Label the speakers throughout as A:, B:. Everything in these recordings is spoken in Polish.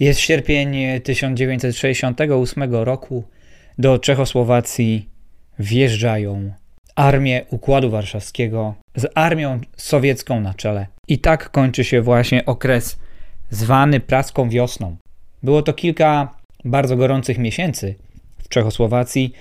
A: Jest sierpień 1968 roku. Do Czechosłowacji wjeżdżają armię Układu Warszawskiego z armią sowiecką na czele. I tak kończy się właśnie okres zwany praską wiosną. Było to kilka bardzo gorących miesięcy w Czechosłowacji,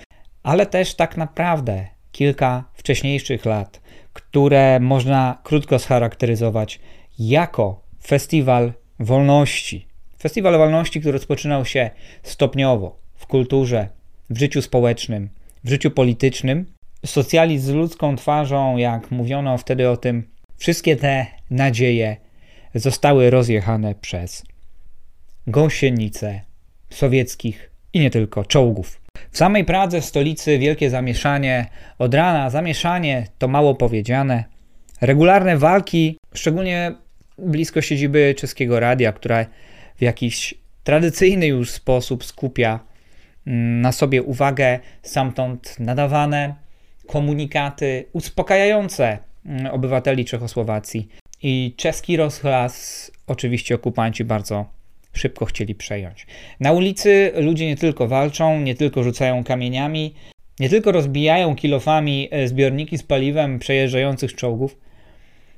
A: ale też tak naprawdę kilka wcześniejszych lat, które można krótko scharakteryzować jako festiwal wolności. Festiwal wolności, który rozpoczynał się stopniowo w kulturze, w życiu społecznym, w życiu politycznym. Socjalizm z ludzką twarzą, jak mówiono wtedy o tym, wszystkie te nadzieje zostały rozjechane przez gąsienice sowieckich i nie tylko czołgów. W samej Pradze, w stolicy, wielkie zamieszanie od rana. Zamieszanie to mało powiedziane. Regularne walki, szczególnie blisko siedziby czeskiego radia, która w jakiś tradycyjny już sposób skupia mm, na sobie uwagę, stamtąd nadawane komunikaty uspokajające mm, obywateli Czechosłowacji. I czeski rozhlas oczywiście okupanci bardzo szybko chcieli przejąć. Na ulicy ludzie nie tylko walczą, nie tylko rzucają kamieniami, nie tylko rozbijają kilofami e, zbiorniki z paliwem przejeżdżających czołgów,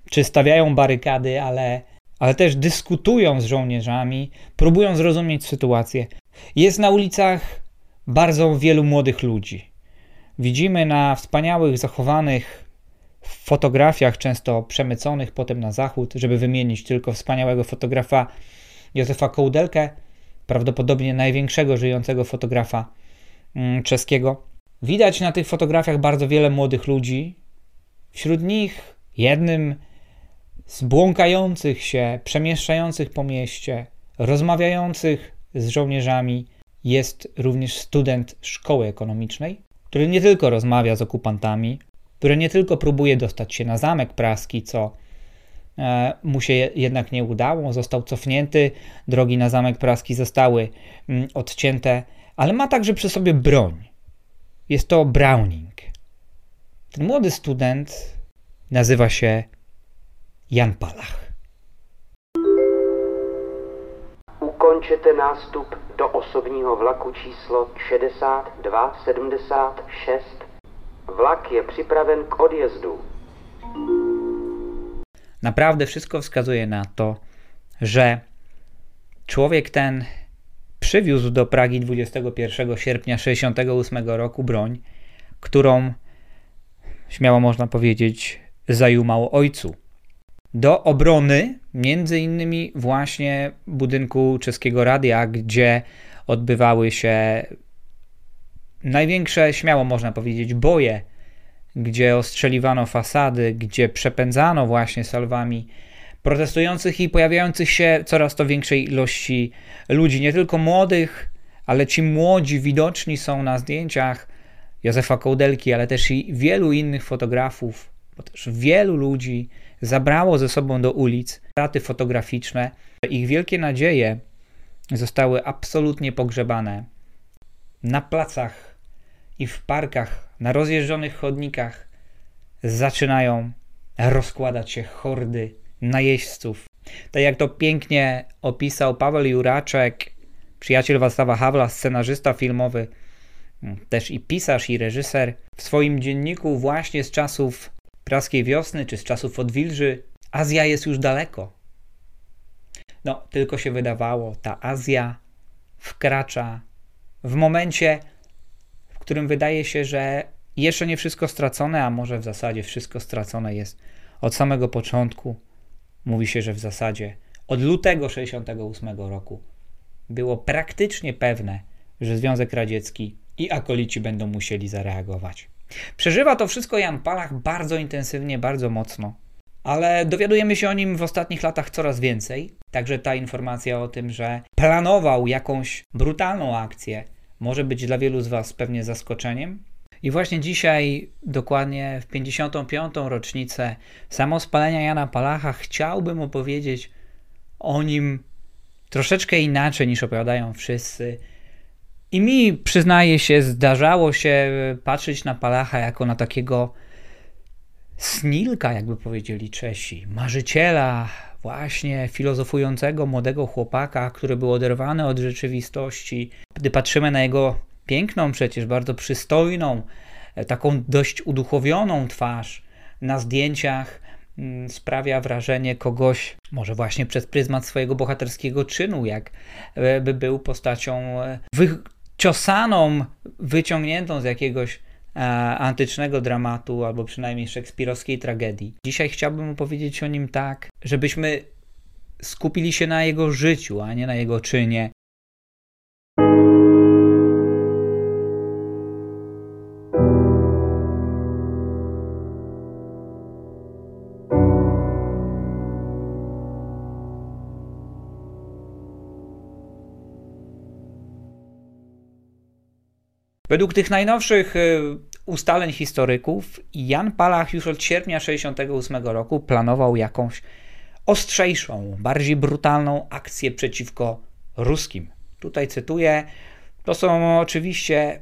A: czy stawiają barykady, ale, ale też dyskutują z żołnierzami, próbują zrozumieć sytuację. Jest na ulicach bardzo wielu młodych ludzi. Widzimy na wspaniałych, zachowanych fotografiach, często przemyconych potem na zachód, żeby wymienić tylko wspaniałego fotografa Józefa Kołdelkę, prawdopodobnie największego żyjącego fotografa mm, czeskiego. Widać na tych fotografiach bardzo wiele młodych ludzi. Wśród nich jednym z błąkających się, przemieszczających po mieście, rozmawiających z żołnierzami jest również student szkoły ekonomicznej, który nie tylko rozmawia z okupantami, który nie tylko próbuje dostać się na zamek praski, co E, mu się jednak nie udało, został cofnięty, drogi na Zamek Praski zostały mm, odcięte, ale ma także przy sobie broń. Jest to Browning. Ten młody student nazywa się Jan Palach.
B: Ukončete nástup do osobního vlaku číslo 6276. Vlak je připraven k odjezdu.
A: Naprawdę wszystko wskazuje na to, że człowiek ten przywiózł do Pragi 21 sierpnia 1968 roku broń, którą śmiało można powiedzieć zajumał ojcu. Do obrony między innymi właśnie budynku czeskiego radia, gdzie odbywały się największe, śmiało można powiedzieć, boje gdzie ostrzeliwano fasady, gdzie przepędzano właśnie salwami protestujących i pojawiających się coraz to większej ilości ludzi, nie tylko młodych, ale ci młodzi widoczni są na zdjęciach Józefa Kołdelki, ale też i wielu innych fotografów, bo też wielu ludzi zabrało ze sobą do ulic raty fotograficzne. Ich wielkie nadzieje zostały absolutnie pogrzebane na placach i w parkach na rozjeżdżonych chodnikach zaczynają rozkładać się hordy najeźdźców. Tak jak to pięknie opisał Paweł Juraczek, przyjaciel Wacława Hawla, scenarzysta filmowy, też i pisarz i reżyser, w swoim dzienniku właśnie z czasów praskiej wiosny czy z czasów odwilży, Azja jest już daleko. No, tylko się wydawało, ta Azja wkracza w momencie, którym wydaje się, że jeszcze nie wszystko stracone, a może w zasadzie wszystko stracone jest od samego początku. Mówi się, że w zasadzie od lutego 68 roku było praktycznie pewne, że Związek Radziecki i akolici będą musieli zareagować. Przeżywa to wszystko Jan Palach bardzo intensywnie, bardzo mocno, ale dowiadujemy się o nim w ostatnich latach coraz więcej. Także ta informacja o tym, że planował jakąś brutalną akcję, może być dla wielu z Was pewnie zaskoczeniem. I właśnie dzisiaj, dokładnie w 55. rocznicę samospalenia Jana Palacha, chciałbym opowiedzieć o nim troszeczkę inaczej niż opowiadają wszyscy. I mi, przyznaję się, zdarzało się patrzeć na Palacha jako na takiego snilka, jakby powiedzieli Czesi, marzyciela, właśnie filozofującego młodego chłopaka, który był oderwany od rzeczywistości. Gdy patrzymy na jego piękną, przecież bardzo przystojną, e, taką dość uduchowioną twarz na zdjęciach, mm, sprawia wrażenie kogoś, może właśnie przez pryzmat swojego bohaterskiego czynu, jak e, by był postacią e, wyciosaną, wyciągniętą z jakiegoś antycznego dramatu, albo przynajmniej szekspirowskiej tragedii. Dzisiaj chciałbym opowiedzieć o nim tak, żebyśmy skupili się na jego życiu, a nie na jego czynie. Według tych najnowszych y, ustaleń historyków, Jan Palach już od sierpnia 1968 roku planował jakąś ostrzejszą, bardziej brutalną akcję przeciwko ruskim. Tutaj cytuję, to są oczywiście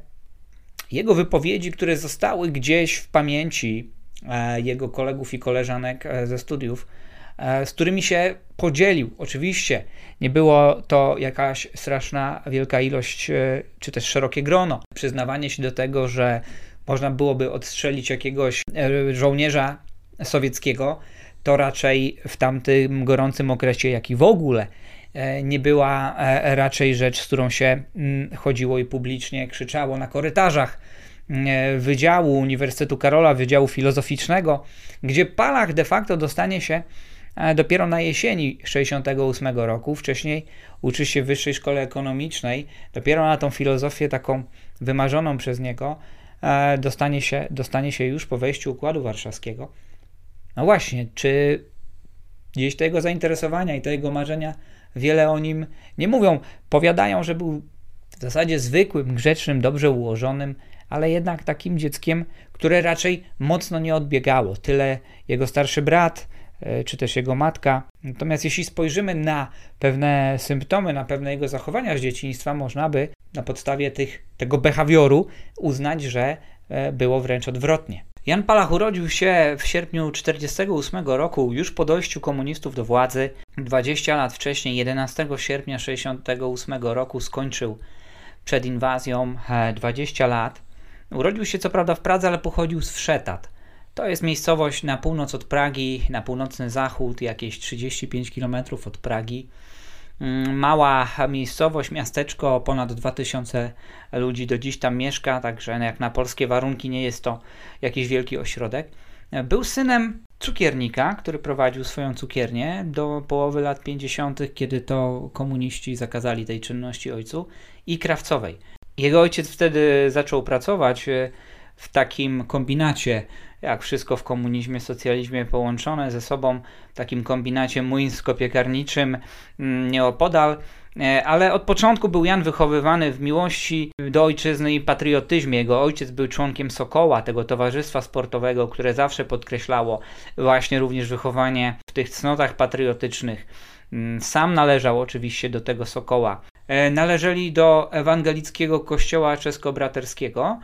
A: jego wypowiedzi, które zostały gdzieś w pamięci e, jego kolegów i koleżanek e, ze studiów, z którymi się podzielił. Oczywiście nie było to jakaś straszna wielka ilość, czy też szerokie grono. Przyznawanie się do tego, że można byłoby odstrzelić jakiegoś żołnierza sowieckiego, to raczej w tamtym gorącym okresie, jak i w ogóle e, nie była e, raczej rzecz, z którą się mm, chodziło i publicznie krzyczało na korytarzach e, Wydziału Uniwersytetu Karola, Wydziału Filozoficznego, gdzie Palach de facto dostanie się dopiero na jesieni 68 roku. Wcześniej uczy się w Wyższej Szkole Ekonomicznej. Dopiero na tą filozofię taką wymarzoną przez niego dostanie się, dostanie się już po wejściu Układu Warszawskiego. No właśnie, czy gdzieś tego zainteresowania i tego marzenia wiele o nim nie mówią. Powiadają, że był w zasadzie zwykłym, grzecznym, dobrze ułożonym, ale jednak takim dzieckiem, które raczej mocno nie odbiegało. Tyle jego starszy brat, e, czy też jego matka. Natomiast jeśli spojrzymy na pewne symptomy, na pewne jego zachowania z dzieciństwa, można by na podstawie tych, tego behawioru uznać, że e, było wręcz odwrotnie. Jan Palach urodził się w sierpniu 1948 roku, już po dojściu komunistów do władzy. 20 lat wcześniej, 11 sierpnia 1968 roku, skończył przed inwazją 20 e, lat. Urodził się co prawda w Pradze, ale pochodził z Wszetat. To jest miejscowość na północ od Pragi, na północny zachód, jakieś 35 km od Pragi. Mm, mała miejscowość, miasteczko, ponad 2000 ludzi do dziś tam mieszka, także jak na polskie warunki nie jest to jakiś wielki ośrodek. Był synem cukiernika, który prowadził swoją cukiernię do połowy lat 50., kiedy to komuniści zakazali tej czynności ojcu, i krawcowej. Jego ojciec wtedy zaczął pracować e, w takim kombinacie jak wszystko w komunizmie, socjalizmie połączone ze sobą, w takim kombinacie młyńsko-piekarniczym mm, nieopodal. E, ale od początku był Jan wychowywany w miłości do ojczyzny i patriotyzmie. Jego ojciec był członkiem Sokoła, tego towarzystwa sportowego, które zawsze podkreślało właśnie również wychowanie w tych cnotach patriotycznych. Mm, sam należał oczywiście do tego Sokoła. E, należeli do ewangelickiego kościoła czesko-braterskiego,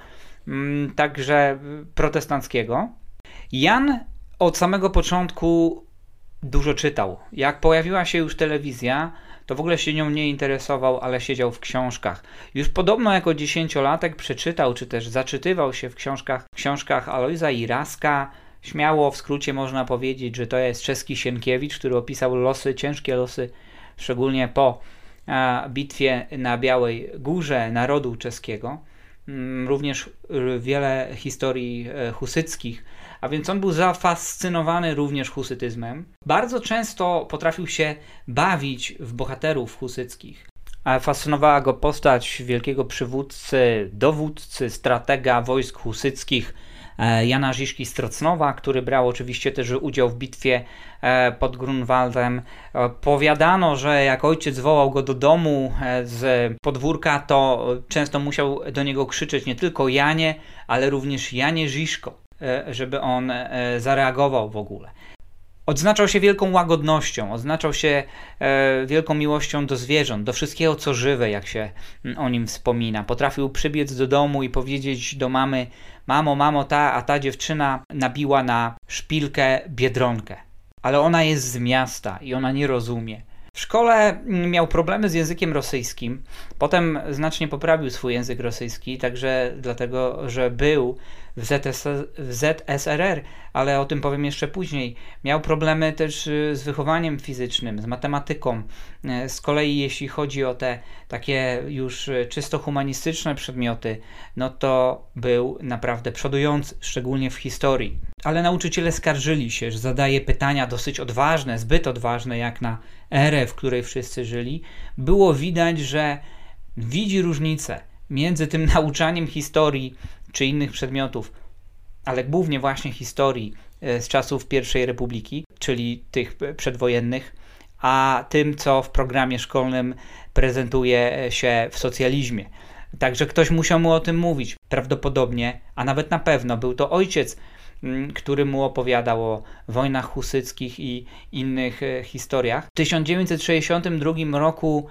A: także protestanckiego. Jan od samego początku dużo czytał. Jak pojawiła się już telewizja, to w ogóle się nią nie interesował, ale siedział w książkach. Już podobno jako dziesięciolatek przeczytał, czy też zaczytywał się w książkach, książkach Alojza Iraska. Śmiało w skrócie można powiedzieć, że to jest czeski Sienkiewicz, który opisał losy, ciężkie losy, szczególnie po bitwie na Białej Górze narodu czeskiego. Mm, również y, wiele historii e, husyckich, a więc on był zafascynowany również husytyzmem. Bardzo często potrafił się bawić w bohaterów husyckich. Fascynowała go postać wielkiego przywódcy, dowódcy, stratega wojsk husyckich Jana Żiszki Strocnowa, który brał oczywiście też udział w bitwie e, pod Grunwaldem. E, powiadano, że jak ojciec wołał go do domu z podwórka, to często musiał do niego krzyczeć nie tylko Janie, ale również Janie Żiszko, żeby on zareagował w ogóle. Odznaczał się wielką łagodnością, odznaczał się e, wielką miłością do zwierząt, do wszystkiego co żywe, jak się o nim wspomina. Potrafił przybiec do domu i powiedzieć do mamy: Mamo, mamo, ta, a ta dziewczyna nabiła na szpilkę biedronkę. ale ona jest z miasta i ona nie rozumie. W szkole miał problemy z językiem rosyjskim. Potem znacznie poprawił swój język rosyjski, także dlatego, że był w, ZS, w ZSRR, ale o tym powiem jeszcze później. Miał problemy też y, z wychowaniem fizycznym, z matematyką. Y, z kolei jeśli chodzi o te takie już y, czysto humanistyczne przedmioty, no to był naprawdę przodujący, szczególnie w historii. Ale nauczyciele skarżyli się, że zadaje pytania dosyć odważne, zbyt odważne jak na erę, w której wszyscy żyli. Było widać, że widzi różnicę między tym nauczaniem historii czy innych przedmiotów, ale głównie właśnie historii e, z czasów I Republiki, czyli tych przedwojennych, a tym, co w programie szkolnym prezentuje się w socjalizmie. Także ktoś musiał mu o tym mówić. Prawdopodobnie, a nawet na pewno był to ojciec, mm, który mu opowiadał o wojnach husyckich i innych e, historiach. W 1962 roku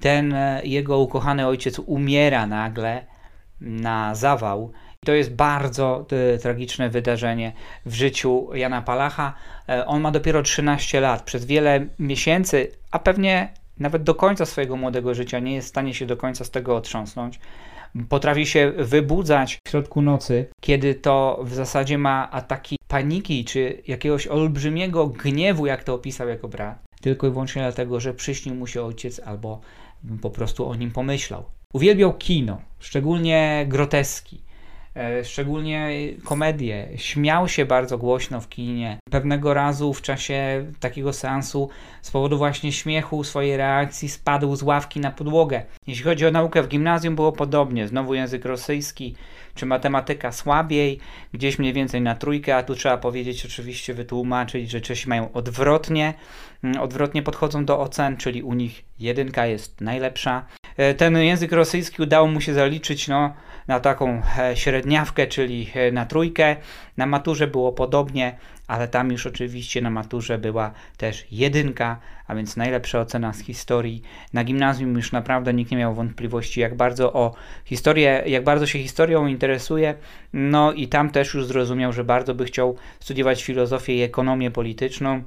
A: ten e, jego ukochany ojciec umiera nagle na zawał. To jest bardzo y, tragiczne wydarzenie w życiu Jana Palacha. E, on ma dopiero 13 lat. Przez wiele miesięcy, a pewnie nawet do końca swojego młodego życia nie jest w stanie się do końca z tego otrząsnąć. Potrafi się wybudzać w środku nocy, kiedy to w zasadzie ma ataki paniki czy jakiegoś olbrzymiego gniewu, jak to opisał jako brat, tylko i wyłącznie dlatego, że przyśnił mu się ojciec albo po prostu o nim pomyślał. Uwielbiał kino, szczególnie groteski, szczególnie komedie. Śmiał się bardzo głośno w kinie. Pewnego razu w czasie takiego seansu z powodu właśnie śmiechu, swojej reakcji spadł z ławki na podłogę. Jeśli chodzi o naukę w gimnazjum było podobnie. Znowu język rosyjski czy matematyka słabiej, gdzieś mniej więcej na trójkę, a tu trzeba powiedzieć oczywiście wytłumaczyć, że Czesi mają odwrotnie, mm, odwrotnie podchodzą do ocen, czyli u nich jedynka jest najlepsza. E, ten język rosyjski udało mu się zaliczyć no, na taką e, średniawkę, czyli e, na trójkę. Na maturze było podobnie, ale tam już oczywiście na maturze była też jedynka, a więc najlepsza ocena z historii. Na gimnazjum już naprawdę nikt nie miał wątpliwości, jak bardzo o historię, jak bardzo się historią interesuje. No i tam też już zrozumiał, że bardzo by chciał studiować filozofię i ekonomię polityczną.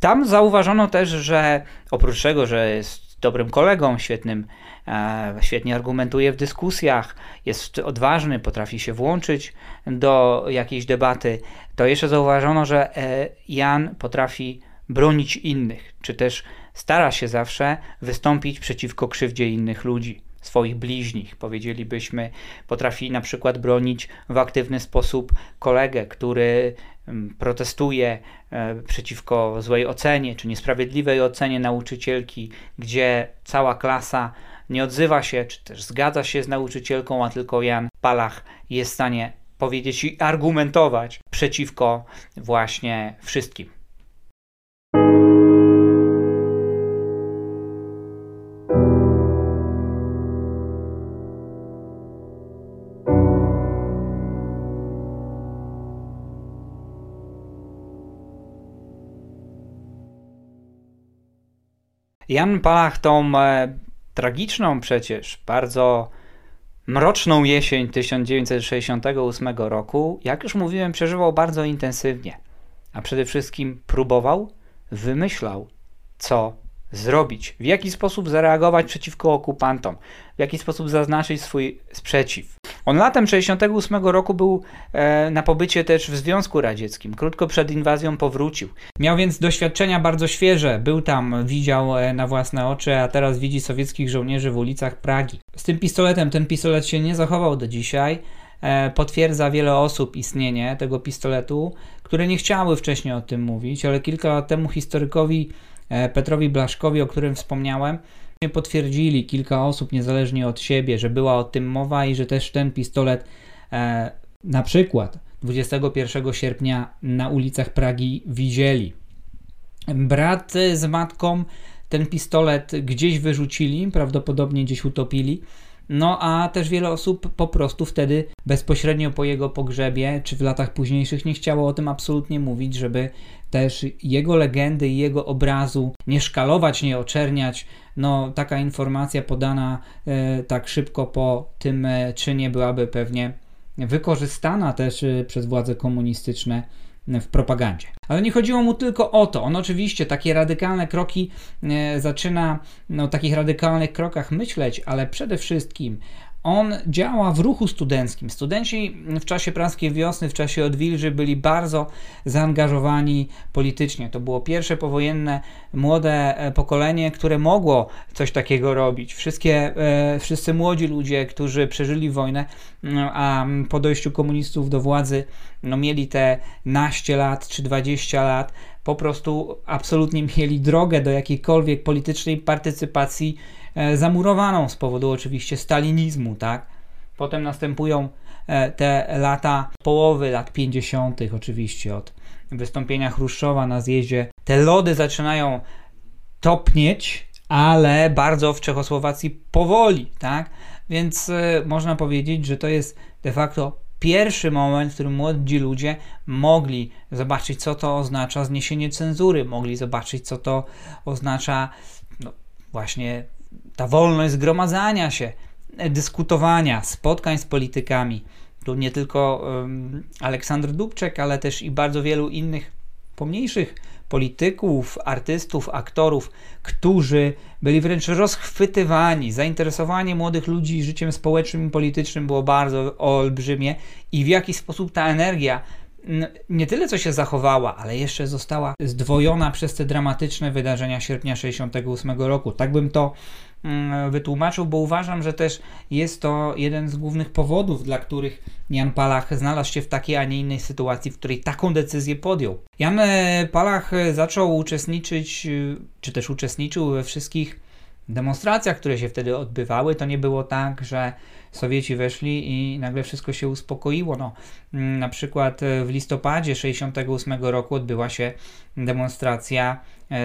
A: Tam zauważono też, że oprócz tego, że jest dobrym kolegą, świetnym E, świetnie argumentuje w dyskusjach, jest odważny, potrafi się włączyć do jakiejś debaty, to jeszcze zauważono, że e, Jan potrafi bronić innych, czy też stara się zawsze wystąpić przeciwko krzywdzie innych ludzi swoich bliźnich, powiedzielibyśmy, potrafi na przykład bronić w aktywny sposób kolegę, który protestuje e, przeciwko złej ocenie czy niesprawiedliwej ocenie nauczycielki, gdzie cała klasa nie odzywa się, czy też zgadza się z nauczycielką, a tylko Jan Palach jest w stanie powiedzieć i argumentować przeciwko właśnie wszystkim. Jan Palach tą e, tragiczną przecież, bardzo mroczną jesień 1968 roku, jak już mówiłem, przeżywał bardzo intensywnie, a przede wszystkim próbował, wymyślał, co zrobić, w jaki sposób zareagować przeciwko okupantom, w jaki sposób zaznaczyć swój sprzeciw. On latem 1968 roku był e, na pobycie też w Związku Radzieckim. Krótko przed inwazją powrócił. Miał więc doświadczenia bardzo świeże. Był tam, widział e, na własne oczy, a teraz widzi sowieckich żołnierzy w ulicach Pragi. Z tym pistoletem, ten pistolet się nie zachował do dzisiaj. E, potwierdza wiele osób istnienie tego pistoletu, które nie chciały wcześniej o tym mówić, ale kilka lat temu historykowi e, Petrowi Blaszkowi, o którym wspomniałem, potwierdzili kilka osób niezależnie od siebie, że była o tym mowa i że też ten pistolet e, na przykład 21 sierpnia na ulicach Pragi widzieli. Brat z matką ten pistolet gdzieś wyrzucili, prawdopodobnie gdzieś utopili. No a też wiele osób po prostu wtedy bezpośrednio po jego pogrzebie, czy w latach późniejszych nie chciało o tym absolutnie mówić, żeby też jego legendy i jego obrazu nie szkalować, nie oczerniać. No taka informacja podana e, tak szybko po tym e, czynie byłaby pewnie wykorzystana też e, przez władze komunistyczne w propagandzie. Ale nie chodziło mu tylko o to. On oczywiście takie radykalne kroki e, zaczyna no, o takich radykalnych krokach myśleć, ale przede wszystkim on działa w ruchu studenckim. Studenci w czasie praskiej wiosny, w czasie odwilży byli bardzo zaangażowani politycznie. To było pierwsze powojenne młode e, pokolenie, które mogło coś takiego robić. Wszystkie, e, wszyscy młodzi ludzie, którzy przeżyli wojnę, a po dojściu komunistów do władzy no, mieli te naście lat czy 20 lat, po prostu absolutnie mieli drogę do jakiejkolwiek politycznej partycypacji zamurowaną z powodu oczywiście stalinizmu, tak? Potem następują e, te lata połowy lat 50., oczywiście od wystąpienia Chruszczowa na zjeździe. Te lody zaczynają topnieć, ale bardzo w Czechosłowacji powoli, tak? Więc y, można powiedzieć, że to jest de facto pierwszy moment, w którym młodzi ludzie mogli zobaczyć, co to oznacza zniesienie cenzury, mogli zobaczyć, co to oznacza no, właśnie ta wolność zgromadzania się, dyskutowania, spotkań z politykami. Tu nie tylko um, Aleksandr Dubczek, ale też i bardzo wielu innych pomniejszych polityków, artystów, aktorów, którzy byli wręcz rozchwytywani. Zainteresowanie młodych ludzi życiem społecznym i politycznym było bardzo olbrzymie i w jaki sposób ta energia nie tyle co się zachowała, ale jeszcze została zdwojona przez te dramatyczne wydarzenia sierpnia 68 roku. Tak bym to wytłumaczył, bo uważam, że też jest to jeden z głównych powodów, dla których Jan Palach znalazł się w takiej, a nie innej sytuacji, w której taką decyzję podjął. Jan e, Palach zaczął uczestniczyć, e, czy też uczestniczył we wszystkich demonstracjach, które się wtedy odbywały. To nie było tak, że Sowieci weszli i nagle wszystko się uspokoiło. No, mm, na przykład e, w listopadzie 1968 roku odbyła się demonstracja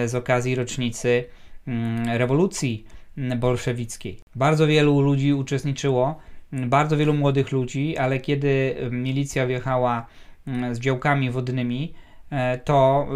A: z okazji rocznicy mm, rewolucji bolszewickiej. Bardzo wielu ludzi uczestniczyło, bardzo wielu młodych ludzi, ale kiedy milicja wjechała mm, z działkami wodnymi, e, to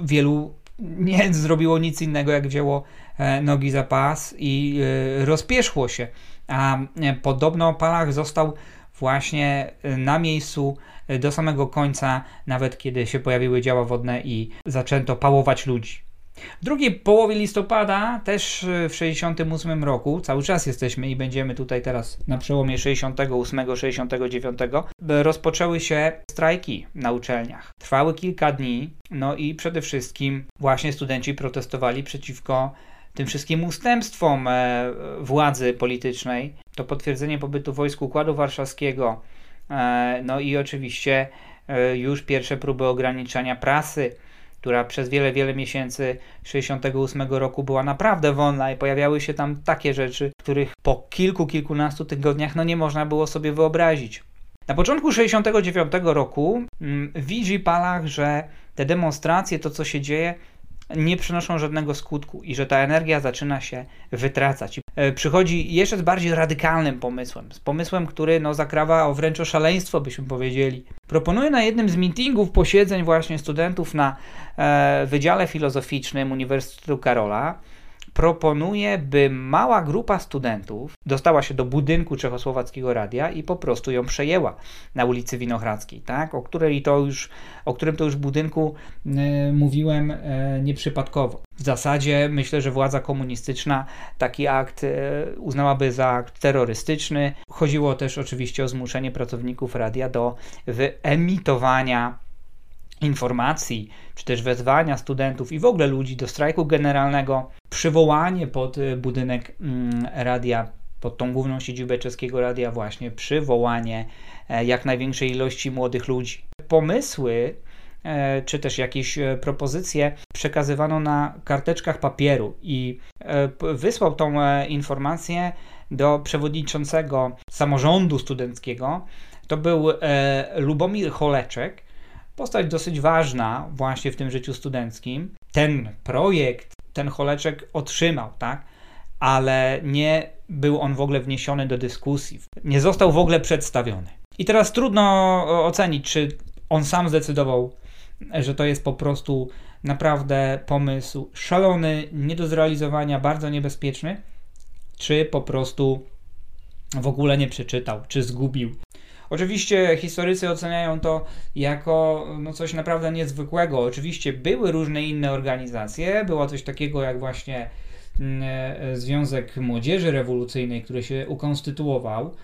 A: y, wielu nie zrobiło nic innego, jak wzięło e, nogi za pas i y, rozpieszło się. A e, podobno Palach został właśnie na miejscu do samego końca, nawet kiedy się pojawiły działa wodne i zaczęto pałować ludzi. W drugiej połowie listopada, też e, w 68 roku, cały czas jesteśmy i będziemy tutaj teraz na przełomie 68-69, rozpoczęły się strajki na uczelniach. Trwały kilka dni, no i przede wszystkim właśnie studenci protestowali przeciwko tym wszystkim ustępstwom e, władzy politycznej. To potwierdzenie pobytu wojsk Układu Warszawskiego, e, no i oczywiście już pierwsze próby ograniczania prasy która przez wiele, wiele miesięcy 68 roku była naprawdę wolna i pojawiały się tam takie rzeczy, których po kilku, kilkunastu tygodniach no nie można było sobie wyobrazić. Na początku 69 roku mm, widzi Palach, że te demonstracje, to co się dzieje, nie przynoszą żadnego skutku i że ta energia zaczyna się wytracać. E, przychodzi jeszcze z bardziej radykalnym pomysłem, z pomysłem, który no, zakrawa o wręcz o szaleństwo, byśmy powiedzieli. Proponuje na jednym z meetingów posiedzeń właśnie studentów na e, Wydziale Filozoficznym Uniwersytetu Karola proponuje, by mała grupa studentów dostała się do budynku Czechosłowackiego Radia i po prostu ją przejęła na ulicy Winohradzkiej, tak? o, której to już, o którym to już budynku e, mówiłem e, nieprzypadkowo. W zasadzie myślę, że władza komunistyczna taki akt e, uznałaby za akt terrorystyczny. Chodziło też oczywiście o zmuszenie pracowników radia do wyemitowania informacji, czy też wezwania studentów i w ogóle ludzi do strajku generalnego, przywołanie pod y, budynek mm, radia, pod tą główną siedzibę czeskiego radia, właśnie przywołanie e, jak największej ilości młodych ludzi. Pomysły e, czy też jakieś e, propozycje przekazywano na karteczkach papieru i wysłał tą informację do przewodniczącego samorządu studenckiego. To był Lubomir Choleczek, postać dosyć ważna właśnie w tym życiu studenckim. Ten projekt, ten Holeczek otrzymał, tak? Ale nie był on w ogóle wniesiony do dyskusji, nie został w ogóle przedstawiony. I teraz trudno ocenić, czy on sam zdecydował, że to jest po prostu naprawdę pomysł szalony, nie do zrealizowania, bardzo niebezpieczny, czy po prostu w ogóle nie przeczytał, czy zgubił Oczywiście historycy oceniają to jako no, coś naprawdę niezwykłego. Oczywiście były różne inne organizacje, było coś takiego jak właśnie mm, e, Związek Młodzieży Rewolucyjnej, który się ukonstytuował,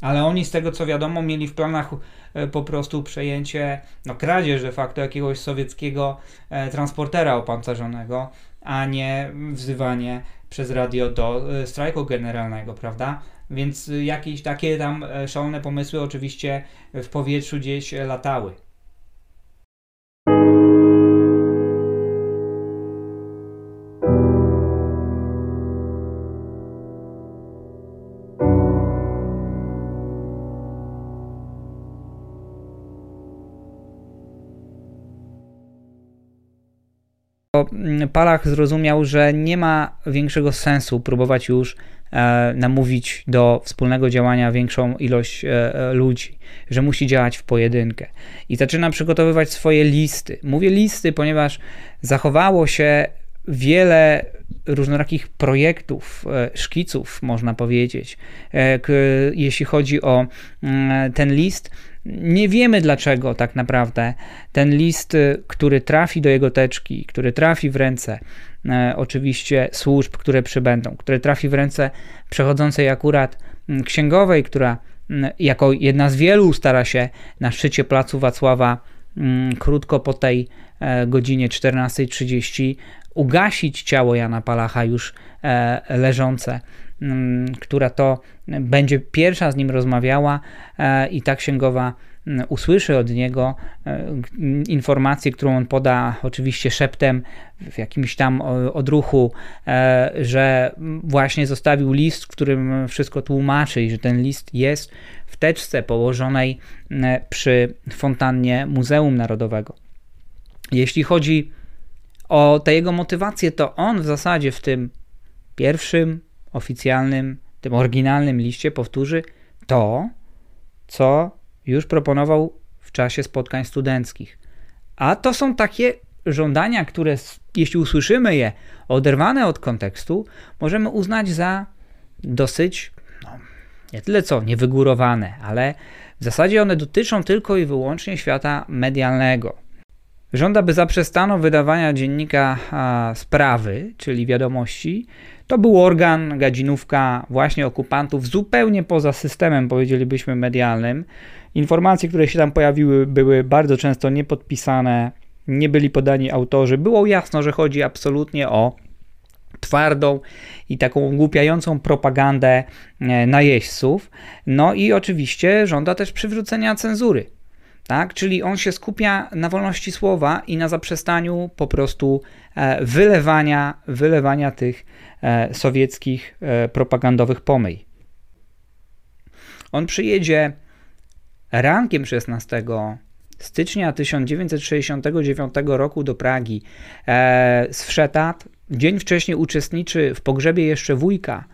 A: ale oni z tego co wiadomo mieli w planach e, po prostu przejęcie, no kradzież de facto jakiegoś sowieckiego e, transportera opancerzonego, a nie wzywanie przez radio do strajku generalnego, prawda? Więc jakieś takie tam szalone pomysły oczywiście w powietrzu gdzieś latały. Mm, Palach zrozumiał, że nie ma większego sensu próbować już e, namówić do wspólnego działania większą ilość e, e, ludzi, że musi działać w pojedynkę. I zaczyna przygotowywać swoje listy. Mówię listy, ponieważ zachowało się wiele różnorakich projektów, szkiców, można powiedzieć, jeśli chodzi o mm, ten list nie wiemy dlaczego tak naprawdę ten list, który trafi do jego teczki, który trafi w ręce e, oczywiście służb, które przybędą, który trafi w ręce przechodzącej akurat mm, księgowej, która mm, jako jedna z wielu stara się na szczycie placu Wacława mm, krótko po tej e, godzinie 14.30 ugasić ciało Jana Palacha już e, leżące która to będzie pierwsza z nim rozmawiała e, i ta księgowa usłyszy od niego e, informację, którą on poda oczywiście szeptem w jakimś tam odruchu, e, że właśnie zostawił list, w którym wszystko tłumaczy i że ten list jest w teczce położonej przy fontannie Muzeum Narodowego. Jeśli chodzi o tę jego motywację, to on w zasadzie w tym pierwszym oficjalnym, tym oryginalnym liście powtórzy to, co już proponował w czasie spotkań studenckich. A to są takie żądania, które, jeśli usłyszymy je oderwane od kontekstu, możemy uznać za dosyć, no, nie tyle co niewygórowane, ale w zasadzie one dotyczą tylko i wyłącznie świata medialnego. Żąda, by zaprzestano wydawania dziennika a, sprawy, czyli wiadomości, to był organ, gadzinówka właśnie okupantów, zupełnie poza systemem, powiedzielibyśmy, medialnym. Informacje, które się tam pojawiły, były bardzo często niepodpisane, nie byli podani autorzy. Było jasno, że chodzi absolutnie o twardą i taką głupiającą propagandę e, najeźdźców. No i oczywiście żąda też przywrócenia cenzury. Tak? Czyli on się skupia na wolności słowa i na zaprzestaniu po prostu e, wylewania, wylewania tych E, sowieckich e, propagandowych pomyj. On przyjedzie rankiem 16 stycznia 1969 roku do Pragi z Wszetat. Dzień wcześniej uczestniczy w pogrzebie jeszcze wujka.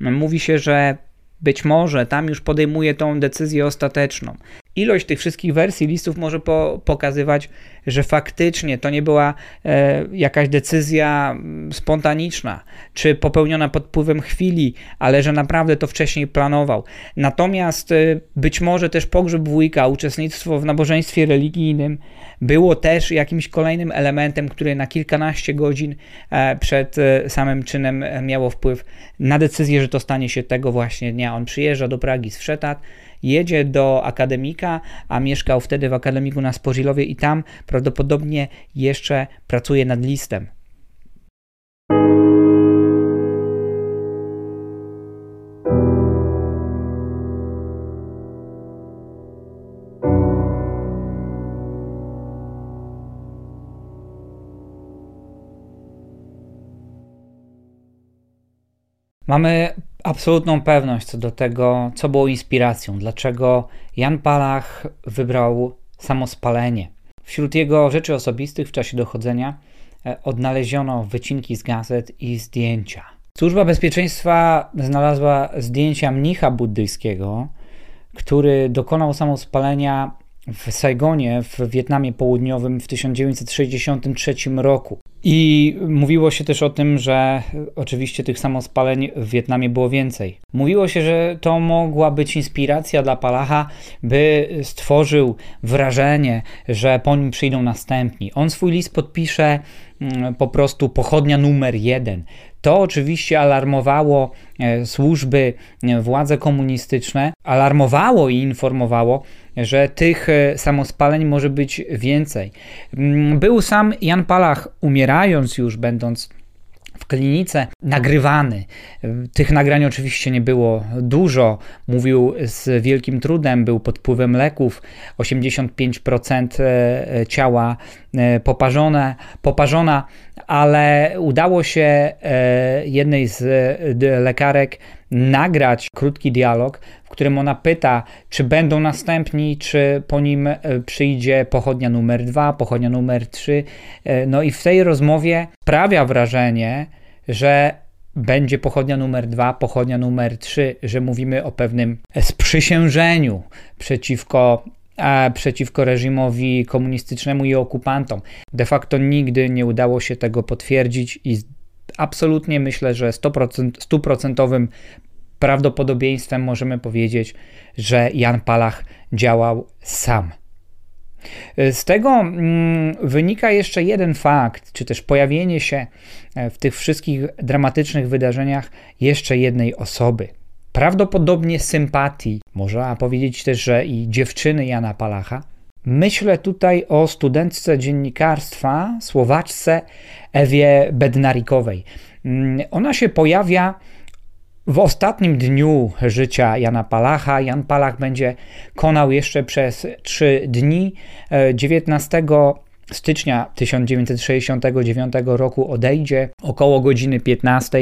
A: Mówi się, że być może tam już podejmuje tą decyzję ostateczną. Ilość tych wszystkich wersji listów może po, pokazywać, że faktycznie to nie była e, jakaś decyzja mm, spontaniczna, czy popełniona pod wpływem chwili, ale że naprawdę to wcześniej planował. Natomiast e, być może też pogrzeb wujka, uczestnictwo w nabożeństwie religijnym było też jakimś kolejnym elementem, który na kilkanaście godzin e, przed e, samym czynem miało wpływ na decyzję, że to stanie się tego właśnie dnia. On przyjeżdża do Pragi z Wszetat, jedzie do akademika, a mieszkał wtedy w akademiku na Spożylowie i tam prawdopodobnie jeszcze pracuje nad listem. Mamy absolutną pewność co do tego, co było inspiracją, dlaczego Jan Palach wybrał samospalenie. Wśród jego rzeczy osobistych w czasie dochodzenia e, odnaleziono wycinki z gazet i zdjęcia. Służba Bezpieczeństwa znalazła zdjęcia mnicha buddyjskiego, który dokonał samospalenia w Saigonie w Wietnamie Południowym w 1963 roku. I mówiło się też o tym, że oczywiście tych samospaleń w Wietnamie było więcej. Mówiło się, że to mogła być inspiracja dla Palacha, by stworzył wrażenie, że po nim przyjdą następni. On swój list podpisze mm, po prostu pochodnia numer jeden. To oczywiście alarmowało e, służby, e, władze komunistyczne, alarmowało i informowało, że tych e, samospaleń może być więcej. Mm, był sam Jan Palach, umierając już, będąc w klinice, nagrywany. Tych nagrań oczywiście nie było dużo. Mówił z wielkim trudem, był pod wpływem leków. 85% ciała poparzone, poparzona ale udało się e, jednej z e, lekarek nagrać krótki dialog, w którym ona pyta, czy będą następni, czy po nim e, przyjdzie pochodnia numer dwa, pochodnia numer trzy. No i w tej rozmowie sprawia wrażenie, że będzie pochodnia numer dwa, pochodnia numer trzy, że mówimy o pewnym sprzysiężeniu przeciwko przeciwko reżimowi komunistycznemu i okupantom. De facto nigdy nie udało się tego potwierdzić i absolutnie myślę, że 100%, stuprocentowym prawdopodobieństwem możemy powiedzieć, że Jan Palach działał sam. Z tego mm, wynika jeszcze jeden fakt, czy też pojawienie się e, w tych wszystkich dramatycznych wydarzeniach jeszcze jednej osoby – prawdopodobnie sympatii, można powiedzieć też, że i dziewczyny Jana Palacha. Myślę tutaj o studentce dziennikarstwa słowaczce Ewie Bednarikowej. Mm, ona się pojawia w ostatnim dniu życia Jana Palacha. Jan Palach będzie konał jeszcze przez trzy dni. 19 e, stycznia 1969 roku odejdzie około godziny 15,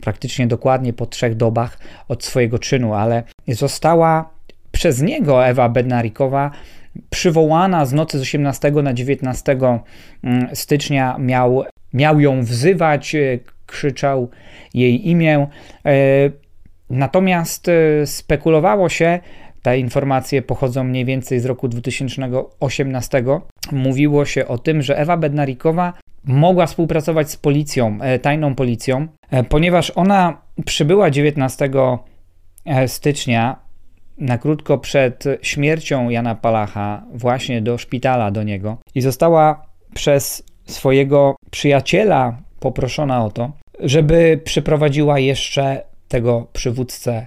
A: praktycznie dokładnie po trzech dobach od swojego czynu, ale została przez niego Ewa Bednarikowa przywołana z nocy z 18 na 19 mm, stycznia miał, miał ją wzywać, e, krzyczał jej imię. E, natomiast e, spekulowało się, te informacje pochodzą mniej więcej z roku 2018. Mówiło się o tym, że Ewa Bednarikowa mogła współpracować z policją, e, tajną policją, e, ponieważ ona przybyła 19 e, stycznia na krótko przed śmiercią Jana Palacha właśnie do szpitala do niego i została przez swojego przyjaciela poproszona o to, żeby przyprowadziła jeszcze tego przywódcę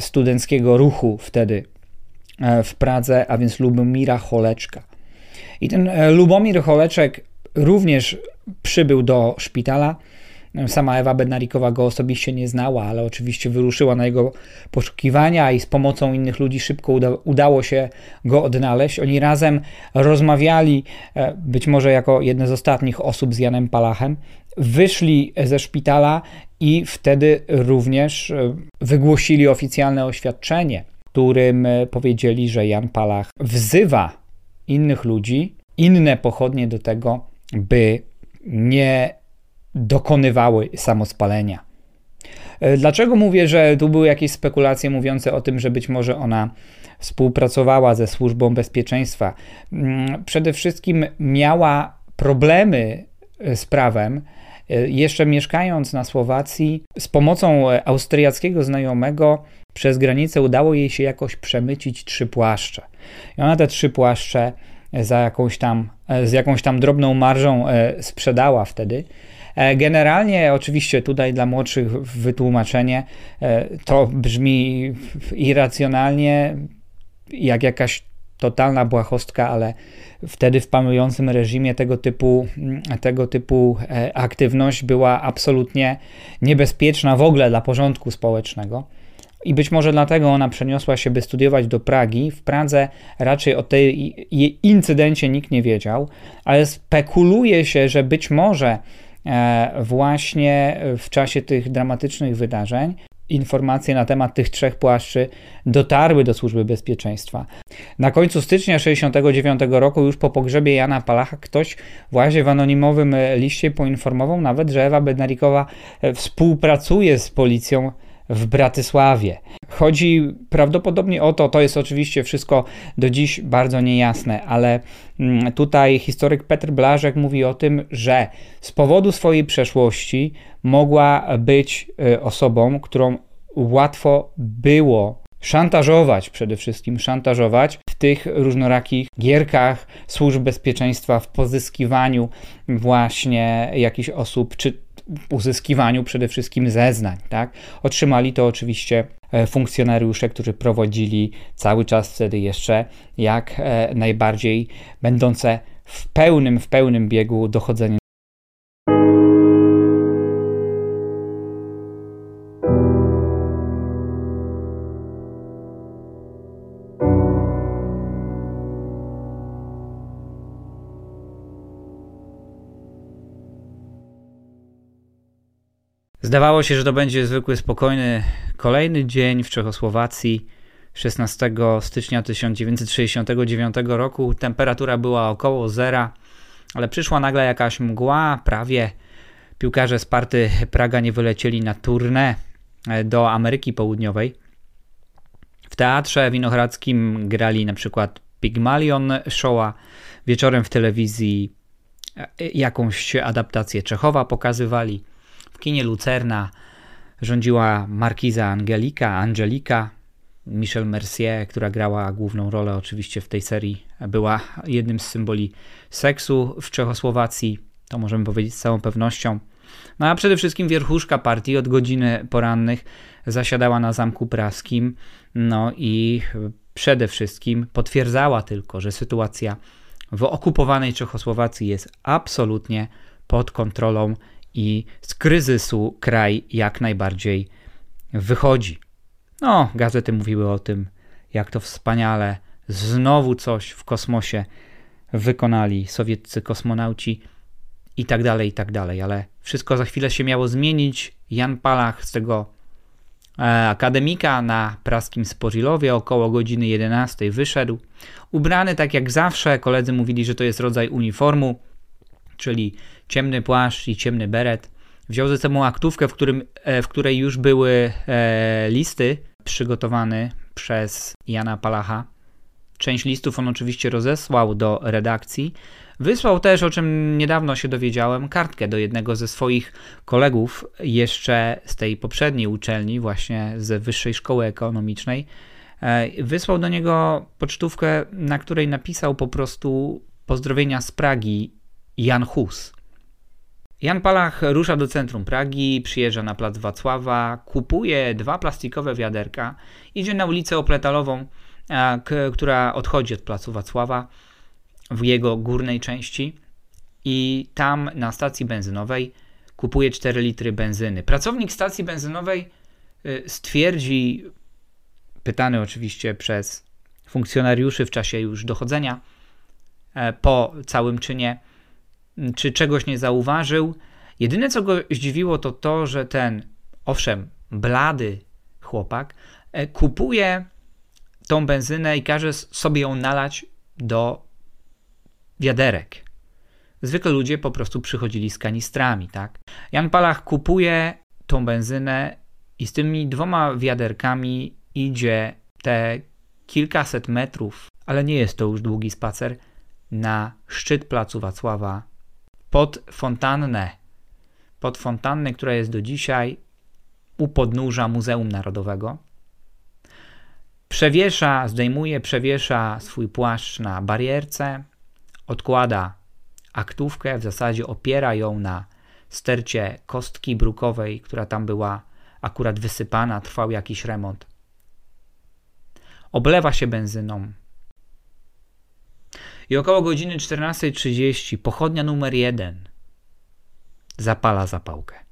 A: studenckiego ruchu wtedy e, w Pradze, a więc Lubomira Choleczka. I ten e, Lubomir Choleczek również przybył do szpitala. Sama Ewa Bednarikowa go osobiście nie znała, ale oczywiście wyruszyła na jego poszukiwania i z pomocą innych ludzi szybko uda udało się go odnaleźć. Oni razem rozmawiali, być może jako jedne z ostatnich osób z Janem Palachem. Wyszli ze szpitala i wtedy również e, wygłosili oficjalne oświadczenie, którym e, powiedzieli, że Jan Palach wzywa innych ludzi, inne pochodnie do tego, by nie dokonywały samospalenia. E, dlaczego mówię, że tu były jakieś spekulacje mówiące o tym, że być może ona współpracowała ze służbą bezpieczeństwa? Mm, przede wszystkim miała problemy z prawem, E, jeszcze mieszkając na Słowacji, z pomocą e, austriackiego znajomego przez granicę udało jej się jakoś przemycić trzy płaszcze. I ona te trzy płaszcze e, za jakąś tam, z jakąś tam drobną marżą sprzedała wtedy. Generalnie, oczywiście, tutaj dla młodszych wytłumaczenie to brzmi irracjonalnie, jak jakaś totalna błahostka, ale wtedy w panującym reżimie tego typu, tego typu e, aktywność była absolutnie niebezpieczna w ogóle dla porządku społecznego. I być może dlatego ona przeniosła się, by studiować do Pragi. W Pradze raczej o tej incydencie nikt nie wiedział, ale spekuluje się, że być może e, właśnie w czasie tych dramatycznych wydarzeń informacje na temat tych trzech płaszczy dotarły do służby bezpieczeństwa. Na końcu stycznia 1969 roku, już po pogrzebie Jana Palacha, ktoś właśnie w anonimowym liście poinformował nawet, że Ewa Bednarikowa e, współpracuje z policją w Bratysławie. Chodzi prawdopodobnie o to, to jest oczywiście wszystko do dziś bardzo niejasne, ale mm, tutaj historyk Petr Blażek mówi o tym, że z powodu swojej przeszłości mogła być y, osobą, którą łatwo było szantażować, przede wszystkim szantażować w tych różnorakich gierkach służb bezpieczeństwa, w pozyskiwaniu właśnie jakichś osób, czy uzyskiwaniu przede wszystkim zeznań. Tak? Otrzymali to oczywiście e, funkcjonariusze, którzy prowadzili cały czas wtedy jeszcze jak e, najbardziej będące w pełnym, w pełnym biegu dochodzenie Zdawało się, że to będzie zwykły, spokojny kolejny dzień w Czechosłowacji. 16 stycznia 1969 roku temperatura była około zera, ale przyszła nagle jakaś mgła, prawie piłkarze Sparty Praga nie wylecieli na tournée e, do Ameryki Południowej. W teatrze winohradzkim grali na przykład Pygmalion Showa, wieczorem w telewizji e, jakąś adaptację Czechowa pokazywali. W kinie Lucerna rządziła markiza Angelika, Angelika. Michel Mercier, która grała główną rolę oczywiście w tej serii, była jednym z symboli seksu w Czechosłowacji. To możemy powiedzieć z całą pewnością. No a przede wszystkim wierchuszka partii od godziny porannych zasiadała na Zamku Praskim. No i przede wszystkim potwierdzała tylko, że sytuacja w okupowanej Czechosłowacji jest absolutnie pod kontrolą i z kryzysu kraj jak najbardziej wychodzi. No, gazety mówiły o tym, jak to wspaniale znowu coś w kosmosie wykonali sowieccy kosmonauci i tak dalej, i tak dalej, ale wszystko za chwilę się miało zmienić. Jan Palach z tego e, akademika na praskim Spożylowie około godziny 11 wyszedł. Ubrany tak jak zawsze, koledzy mówili, że to jest rodzaj uniformu, czyli ciemny płaszcz i ciemny beret. Wziął ze sobą aktówkę, w, którym, e, w której już były e, listy przygotowane przez Jana Palacha. Część listów on oczywiście rozesłał do redakcji. Wysłał też, o czym niedawno się dowiedziałem, kartkę do jednego ze swoich kolegów, jeszcze z tej poprzedniej uczelni, właśnie z Wyższej Szkoły Ekonomicznej. E, wysłał do niego pocztówkę, na której napisał po prostu pozdrowienia z Pragi Jan Hus. Jan Palach rusza do centrum Pragi, przyjeżdża na plac Wacława, kupuje dwa plastikowe wiaderka, idzie na ulicę Opletalową, która odchodzi od placu Wacława w jego górnej części i tam na stacji benzynowej kupuje 4 litry benzyny. Pracownik stacji benzynowej y, stwierdzi, pytany oczywiście przez funkcjonariuszy w czasie już dochodzenia, e, po całym czynie, czy czegoś nie zauważył. Jedyne, co go zdziwiło, to to, że ten, owszem, blady chłopak e, kupuje tą benzynę i każe sobie ją nalać do wiaderek. Zwykle ludzie po prostu przychodzili z kanistrami, tak? Jan Palach kupuje tą benzynę i z tymi dwoma wiaderkami idzie te kilkaset metrów, ale nie jest to już długi spacer, na szczyt placu Wacława pod fontannę, pod fontannę, która jest do dzisiaj u podnóża Muzeum Narodowego. Przewiesza, zdejmuje, przewiesza swój płaszcz na barierce, odkłada aktówkę, w zasadzie opiera ją na stercie kostki brukowej, która tam była akurat wysypana, trwał jakiś remont. Oblewa się benzyną, i około godziny 14.30 pochodnia numer 1 zapala zapałkę.